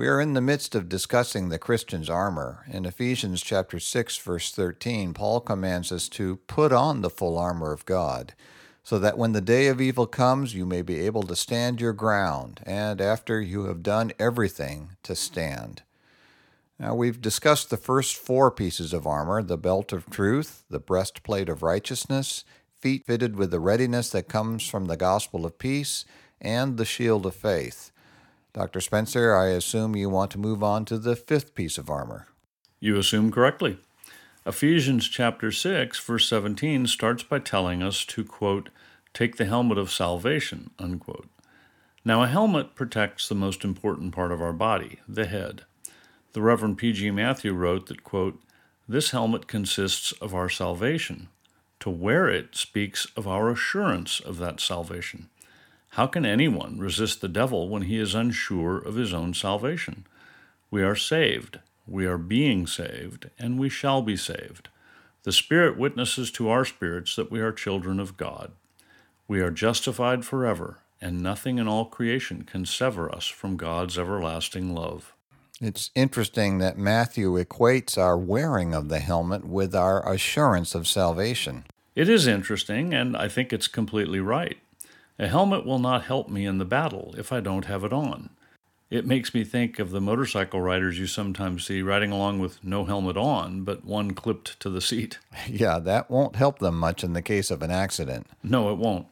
We are in the midst of discussing the Christian's armor. In Ephesians chapter 6 verse 13, Paul commands us to put on the full armor of God, so that when the day of evil comes, you may be able to stand your ground, and after you have done everything, to stand. Now, we've discussed the first four pieces of armor the belt of truth, the breastplate of righteousness, feet fitted with the readiness that comes from the gospel of peace, and the shield of faith. Dr. Spencer, I assume you want to move on to the fifth piece of armor. You assume correctly. Ephesians chapter 6, verse 17 starts by telling us to, quote, take the helmet of salvation, unquote. Now, a helmet protects the most important part of our body, the head. The Reverend P.G. Matthew wrote that, quote, this helmet consists of our salvation. To wear it speaks of our assurance of that salvation. How can anyone resist the devil when he is unsure of his own salvation? We are saved, we are being saved, and we shall be saved. The Spirit witnesses to our spirits that we are children of God. We are justified forever, and nothing in all creation can sever us from God's everlasting love. It's interesting that Matthew equates our wearing of the helmet with our assurance of salvation. It is interesting, and I think it's completely right. A helmet will not help me in the battle if I don't have it on. It makes me think of the motorcycle riders you sometimes see riding along with no helmet on, but one clipped to the seat. Yeah, that won't help them much in the case of an accident. No, it won't.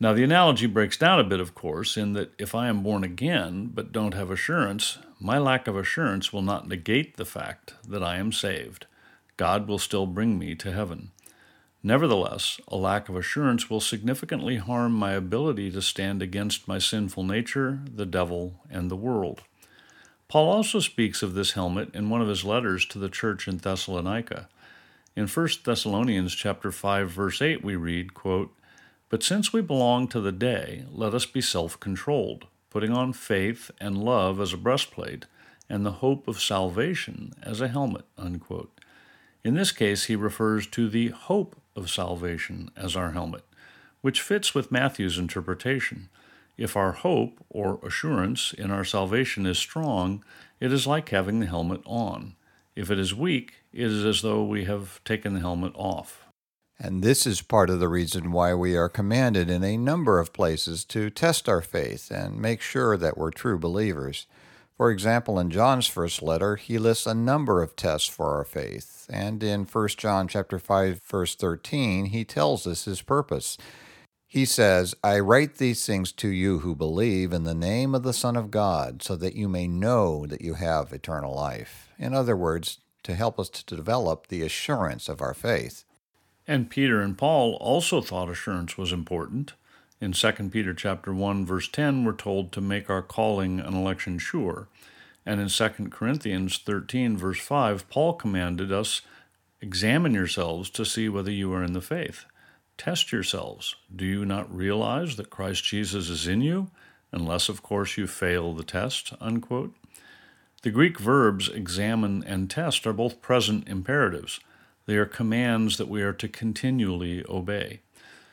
Now, the analogy breaks down a bit, of course, in that if I am born again but don't have assurance, my lack of assurance will not negate the fact that I am saved. God will still bring me to heaven. Nevertheless, a lack of assurance will significantly harm my ability to stand against my sinful nature, the devil, and the world. Paul also speaks of this helmet in one of his letters to the church in Thessalonica. In 1 Thessalonians chapter 5 verse 8 we read, quote, "But since we belong to the day, let us be self-controlled, putting on faith and love as a breastplate, and the hope of salvation as a helmet." Unquote. In this case, he refers to the hope of salvation as our helmet, which fits with Matthew's interpretation. If our hope or assurance in our salvation is strong, it is like having the helmet on. If it is weak, it is as though we have taken the helmet off. And this is part of the reason why we are commanded in a number of places to test our faith and make sure that we're true believers. For example, in John's first letter, he lists a number of tests for our faith, and in 1 John chapter 5 verse 13, he tells us his purpose. He says, "I write these things to you who believe in the name of the Son of God, so that you may know that you have eternal life." In other words, to help us to develop the assurance of our faith. And Peter and Paul also thought assurance was important. In 2 Peter chapter 1 verse 10 we're told to make our calling and election sure. And in 2 Corinthians 13 verse 5 Paul commanded us examine yourselves to see whether you are in the faith. Test yourselves. Do you not realize that Christ Jesus is in you? Unless, of course, you fail the test. Unquote. The Greek verbs examine and test are both present imperatives. They are commands that we are to continually obey.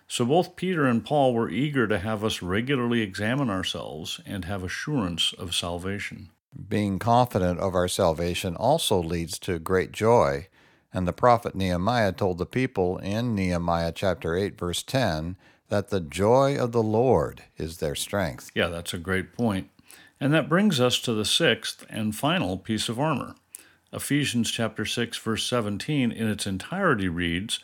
So both Peter and Paul were eager to have us regularly examine ourselves and have assurance of salvation. Being confident of our salvation also leads to great joy. And the prophet Nehemiah told the people in Nehemiah chapter 8, verse 10, that the joy of the Lord is their strength. Yeah, that's a great point. And that brings us to the sixth and final piece of armor. Ephesians chapter 6 verse 17 in its entirety reads,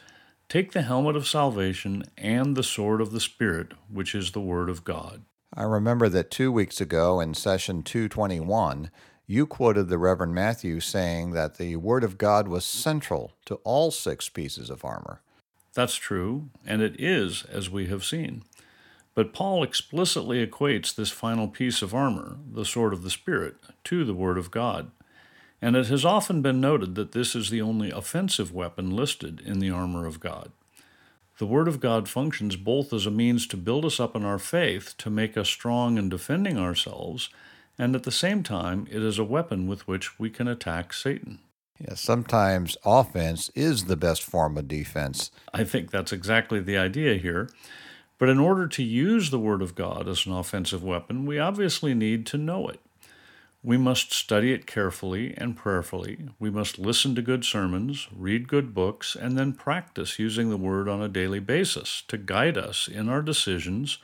Take the helmet of salvation and the sword of the Spirit, which is the Word of God. I remember that two weeks ago in session 221, you quoted the Reverend Matthew saying that the Word of God was central to all six pieces of armor. That's true, and it is, as we have seen. But Paul explicitly equates this final piece of armor, the sword of the Spirit, to the Word of God and it has often been noted that this is the only offensive weapon listed in the armor of God. The Word of God functions both as a means to build us up in our faith, to make us strong in defending ourselves, and at the same time, it is a weapon with which we can attack Satan. Yeah, sometimes offense is the best form of defense. I think that's exactly the idea here. But in order to use the Word of God as an offensive weapon, we obviously need to know it. We must study it carefully and prayerfully. We must listen to good sermons, read good books, and then practice using the Word on a daily basis to guide us in our decisions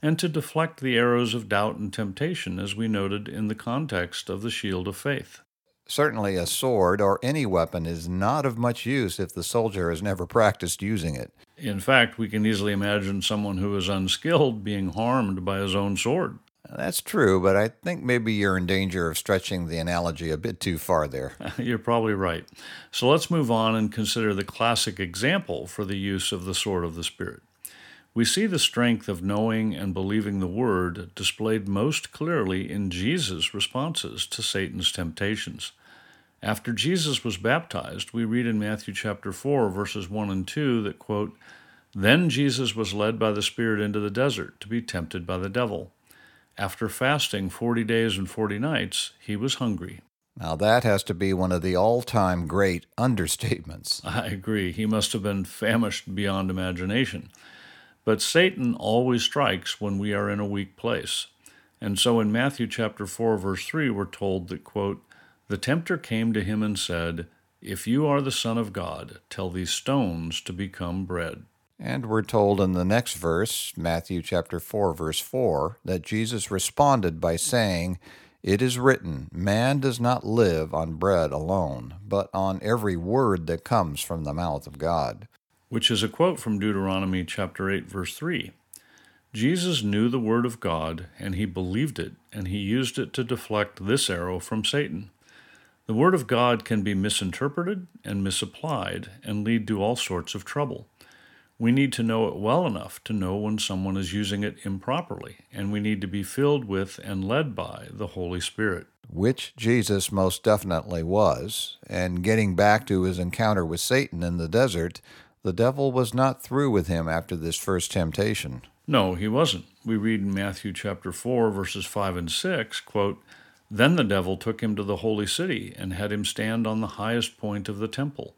and to deflect the arrows of doubt and temptation, as we noted in the context of the shield of faith. Certainly, a sword or any weapon is not of much use if the soldier has never practiced using it. In fact, we can easily imagine someone who is unskilled being harmed by his own sword. That's true, but I think maybe you're in danger of stretching the analogy a bit too far there. you're probably right. So let's move on and consider the classic example for the use of the sword of the Spirit. We see the strength of knowing and believing the Word displayed most clearly in Jesus' responses to Satan's temptations. After Jesus was baptized, we read in Matthew chapter 4, verses 1 and 2 that, quote, Then Jesus was led by the Spirit into the desert to be tempted by the devil. After fasting 40 days and 40 nights, he was hungry. Now, that has to be one of the all time great understatements. I agree. He must have been famished beyond imagination. But Satan always strikes when we are in a weak place. And so in Matthew chapter 4 verse 3 we're told that quote, "The tempter came to him and said, if you are the son of God, tell these stones to become bread." And we're told in the next verse, Matthew chapter 4 verse 4, that Jesus responded by saying, "It is written, man does not live on bread alone, but on every word that comes from the mouth of God." Which is a quote from Deuteronomy chapter 8 verse 3. Jesus knew the word of God and he believed it, and he used it to deflect this arrow from Satan. The word of God can be misinterpreted and misapplied and lead to all sorts of trouble. We need to know it well enough to know when someone is using it improperly, and we need to be filled with and led by the Holy Spirit. Which Jesus most definitely was. And getting back to his encounter with Satan in the desert, the devil was not through with him after this first temptation. No, he wasn't. We read in Matthew chapter 4 verses 5 and 6, quote, "Then the devil took him to the holy city and had him stand on the highest point of the temple."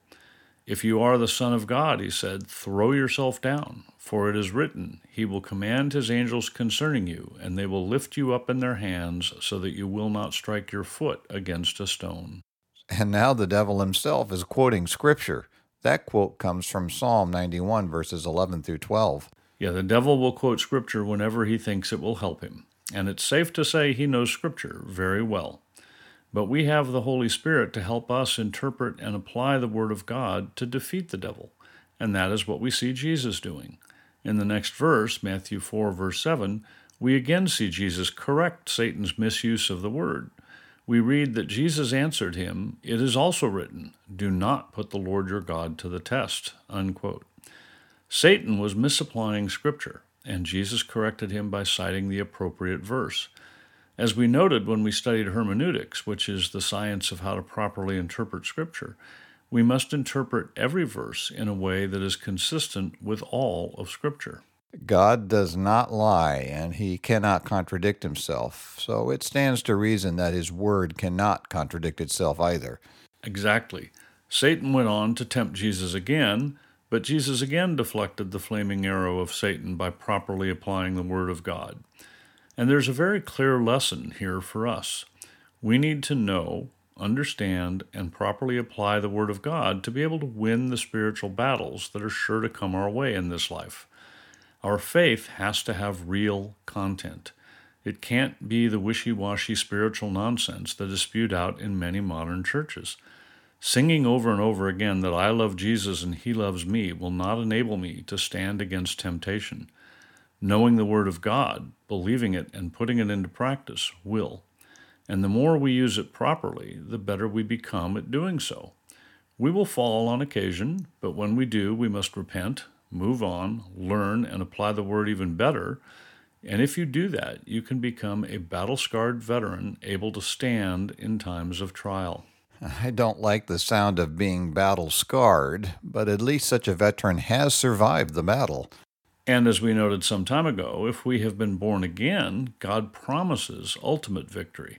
If you are the Son of God, he said, throw yourself down, for it is written, He will command His angels concerning you, and they will lift you up in their hands, so that you will not strike your foot against a stone. And now the devil himself is quoting Scripture. That quote comes from Psalm 91, verses 11 through 12. Yeah, the devil will quote Scripture whenever he thinks it will help him. And it's safe to say he knows Scripture very well. But we have the Holy Spirit to help us interpret and apply the Word of God to defeat the devil. And that is what we see Jesus doing. In the next verse, Matthew 4, verse 7, we again see Jesus correct Satan's misuse of the Word. We read that Jesus answered him, It is also written, Do not put the Lord your God to the test. Unquote. Satan was misapplying Scripture, and Jesus corrected him by citing the appropriate verse. As we noted when we studied hermeneutics, which is the science of how to properly interpret Scripture, we must interpret every verse in a way that is consistent with all of Scripture. God does not lie, and he cannot contradict himself, so it stands to reason that his word cannot contradict itself either. Exactly. Satan went on to tempt Jesus again, but Jesus again deflected the flaming arrow of Satan by properly applying the word of God. And there's a very clear lesson here for us. We need to know, understand, and properly apply the Word of God to be able to win the spiritual battles that are sure to come our way in this life. Our faith has to have real content. It can't be the wishy washy spiritual nonsense that is spewed out in many modern churches. Singing over and over again that I love Jesus and He loves me will not enable me to stand against temptation. Knowing the Word of God, believing it, and putting it into practice will. And the more we use it properly, the better we become at doing so. We will fall on occasion, but when we do, we must repent, move on, learn, and apply the Word even better. And if you do that, you can become a battle scarred veteran able to stand in times of trial. I don't like the sound of being battle scarred, but at least such a veteran has survived the battle. And as we noted some time ago, if we have been born again, God promises ultimate victory.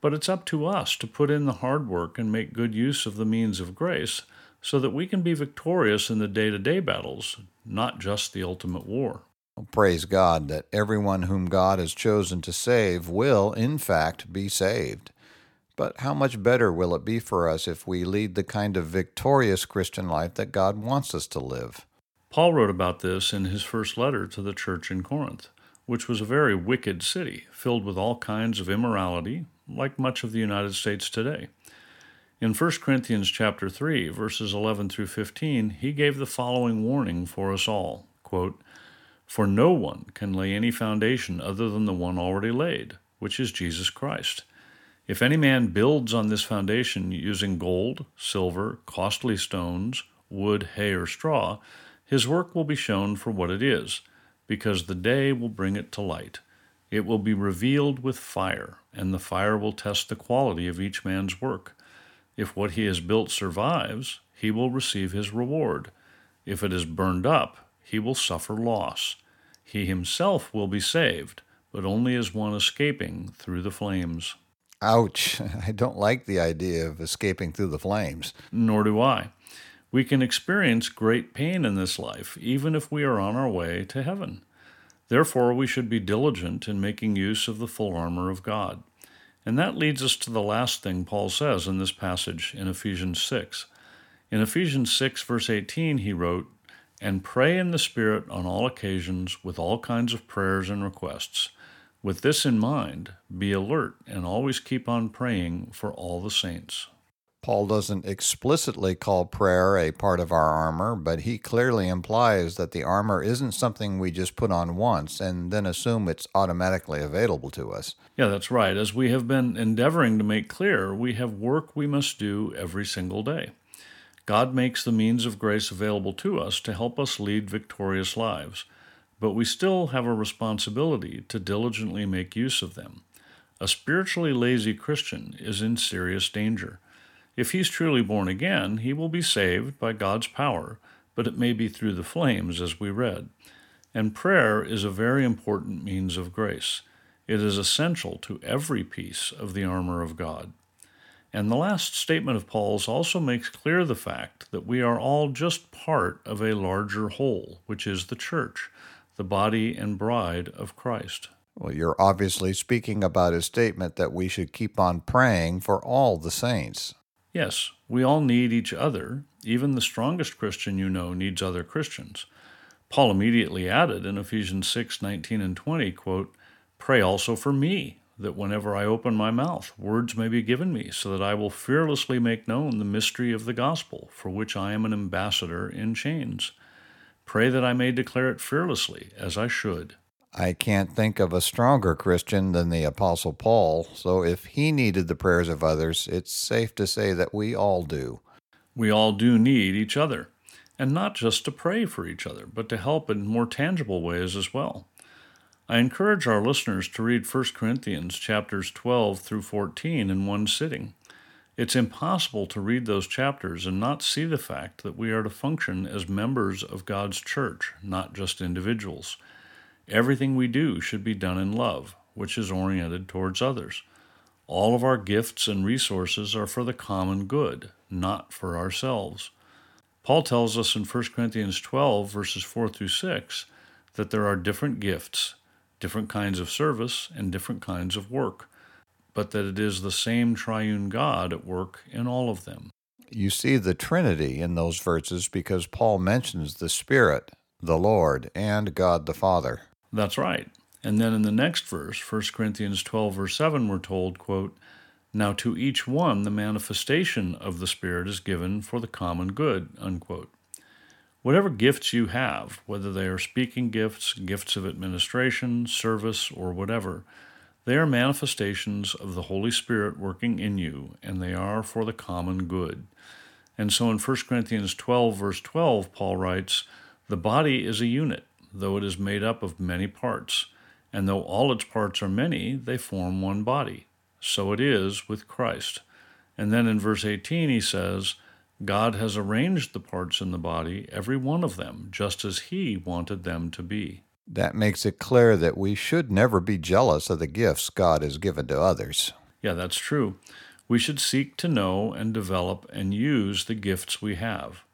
But it's up to us to put in the hard work and make good use of the means of grace so that we can be victorious in the day to day battles, not just the ultimate war. Oh, praise God that everyone whom God has chosen to save will, in fact, be saved. But how much better will it be for us if we lead the kind of victorious Christian life that God wants us to live? Paul wrote about this in his first letter to the church in Corinth, which was a very wicked city, filled with all kinds of immorality, like much of the United States today. In 1 Corinthians chapter 3, verses 11 through 15, he gave the following warning for us all quote, For no one can lay any foundation other than the one already laid, which is Jesus Christ. If any man builds on this foundation using gold, silver, costly stones, wood, hay, or straw, his work will be shown for what it is, because the day will bring it to light. It will be revealed with fire, and the fire will test the quality of each man's work. If what he has built survives, he will receive his reward. If it is burned up, he will suffer loss. He himself will be saved, but only as one escaping through the flames. Ouch. I don't like the idea of escaping through the flames. Nor do I. We can experience great pain in this life, even if we are on our way to heaven. Therefore, we should be diligent in making use of the full armor of God. And that leads us to the last thing Paul says in this passage in Ephesians 6. In Ephesians 6, verse 18, he wrote, And pray in the Spirit on all occasions with all kinds of prayers and requests. With this in mind, be alert and always keep on praying for all the saints. Paul doesn't explicitly call prayer a part of our armor, but he clearly implies that the armor isn't something we just put on once and then assume it's automatically available to us. Yeah, that's right. As we have been endeavoring to make clear, we have work we must do every single day. God makes the means of grace available to us to help us lead victorious lives, but we still have a responsibility to diligently make use of them. A spiritually lazy Christian is in serious danger. If he's truly born again, he will be saved by God's power, but it may be through the flames, as we read. And prayer is a very important means of grace. It is essential to every piece of the armor of God. And the last statement of Paul's also makes clear the fact that we are all just part of a larger whole, which is the church, the body and bride of Christ. Well, you're obviously speaking about his statement that we should keep on praying for all the saints. Yes, we all need each other. Even the strongest Christian you know needs other Christians. Paul immediately added in Ephesians 6 19 and 20, quote, Pray also for me, that whenever I open my mouth, words may be given me, so that I will fearlessly make known the mystery of the gospel, for which I am an ambassador in chains. Pray that I may declare it fearlessly, as I should. I can't think of a stronger Christian than the Apostle Paul, so if he needed the prayers of others, it's safe to say that we all do. We all do need each other, and not just to pray for each other, but to help in more tangible ways as well. I encourage our listeners to read 1 Corinthians chapters 12 through 14 in one sitting. It's impossible to read those chapters and not see the fact that we are to function as members of God's church, not just individuals. Everything we do should be done in love, which is oriented towards others. All of our gifts and resources are for the common good, not for ourselves. Paul tells us in 1 Corinthians 12, verses 4 through 6, that there are different gifts, different kinds of service, and different kinds of work, but that it is the same triune God at work in all of them. You see the Trinity in those verses because Paul mentions the Spirit, the Lord, and God the Father. That's right. And then in the next verse, 1 Corinthians 12, verse 7, we're told, quote, Now to each one the manifestation of the Spirit is given for the common good, unquote. Whatever gifts you have, whether they are speaking gifts, gifts of administration, service, or whatever, they are manifestations of the Holy Spirit working in you, and they are for the common good. And so in 1 Corinthians 12, verse 12, Paul writes, The body is a unit though it is made up of many parts, and though all its parts are many, they form one body. So it is with Christ. And then in verse 18, he says, God has arranged the parts in the body, every one of them, just as He wanted them to be. That makes it clear that we should never be jealous of the gifts God has given to others. Yeah, that's true. We should seek to know and develop and use the gifts we have.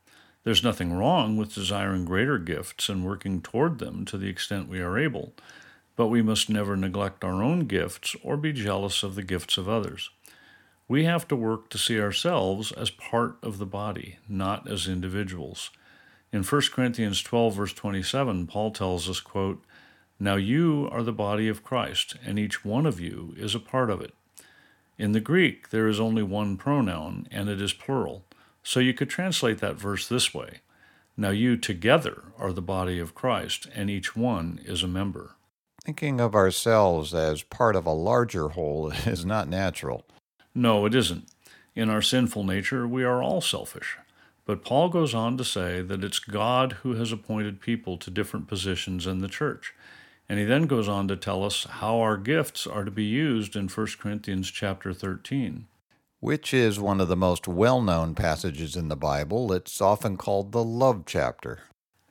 There's nothing wrong with desiring greater gifts and working toward them to the extent we are able, but we must never neglect our own gifts or be jealous of the gifts of others. We have to work to see ourselves as part of the body, not as individuals. In 1 Corinthians 12, verse 27, Paul tells us, quote, Now you are the body of Christ, and each one of you is a part of it. In the Greek, there is only one pronoun, and it is plural. So you could translate that verse this way Now you together are the body of Christ, and each one is a member. Thinking of ourselves as part of a larger whole is not natural. No, it isn't. In our sinful nature, we are all selfish. But Paul goes on to say that it's God who has appointed people to different positions in the church. And he then goes on to tell us how our gifts are to be used in 1 Corinthians chapter 13. Which is one of the most well known passages in the Bible. It's often called the love chapter.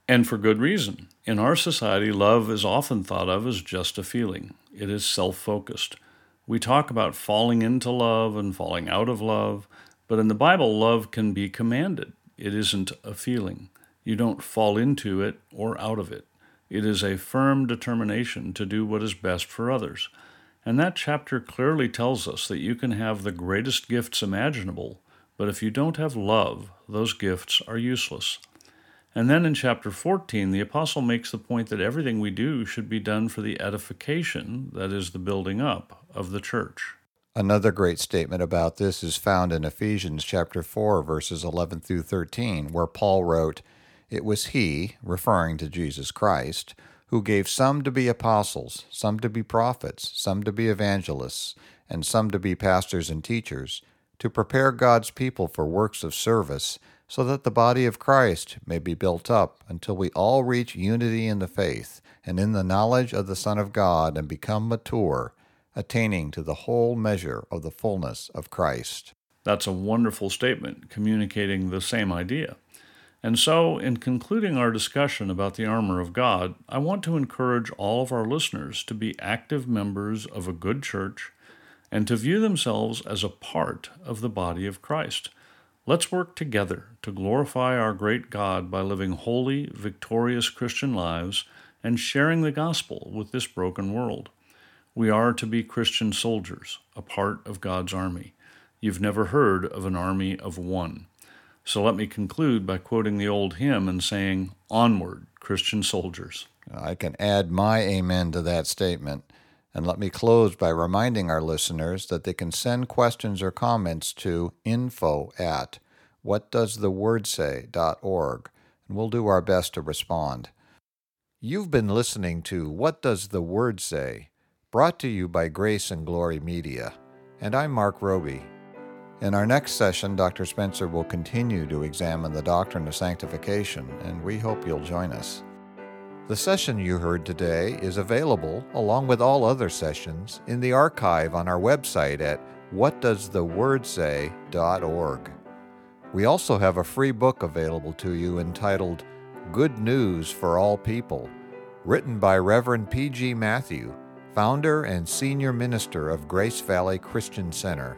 And for good reason. In our society, love is often thought of as just a feeling, it is self focused. We talk about falling into love and falling out of love, but in the Bible, love can be commanded. It isn't a feeling. You don't fall into it or out of it. It is a firm determination to do what is best for others. And that chapter clearly tells us that you can have the greatest gifts imaginable, but if you don't have love, those gifts are useless. And then in chapter 14, the apostle makes the point that everything we do should be done for the edification, that is, the building up of the church. Another great statement about this is found in Ephesians chapter 4 verses 11 through 13 where Paul wrote, "It was he, referring to Jesus Christ, who gave some to be apostles, some to be prophets, some to be evangelists, and some to be pastors and teachers, to prepare God's people for works of service." so that the body of Christ may be built up until we all reach unity in the faith and in the knowledge of the Son of God and become mature, attaining to the whole measure of the fullness of Christ. That's a wonderful statement communicating the same idea. And so, in concluding our discussion about the armor of God, I want to encourage all of our listeners to be active members of a good church and to view themselves as a part of the body of Christ. Let's work together to glorify our great God by living holy, victorious Christian lives and sharing the gospel with this broken world. We are to be Christian soldiers, a part of God's army. You've never heard of an army of one. So let me conclude by quoting the old hymn and saying, Onward, Christian soldiers. I can add my amen to that statement. And let me close by reminding our listeners that they can send questions or comments to info at whatdoesthewordsay.org, and we'll do our best to respond. You've been listening to What Does the Word Say? brought to you by Grace and Glory Media. And I'm Mark Roby. In our next session, Dr. Spencer will continue to examine the doctrine of sanctification, and we hope you'll join us. The session you heard today is available, along with all other sessions, in the archive on our website at whatdoesthewordsay.org. We also have a free book available to you entitled Good News for All People, written by Reverend P.G. Matthew, founder and senior minister of Grace Valley Christian Center.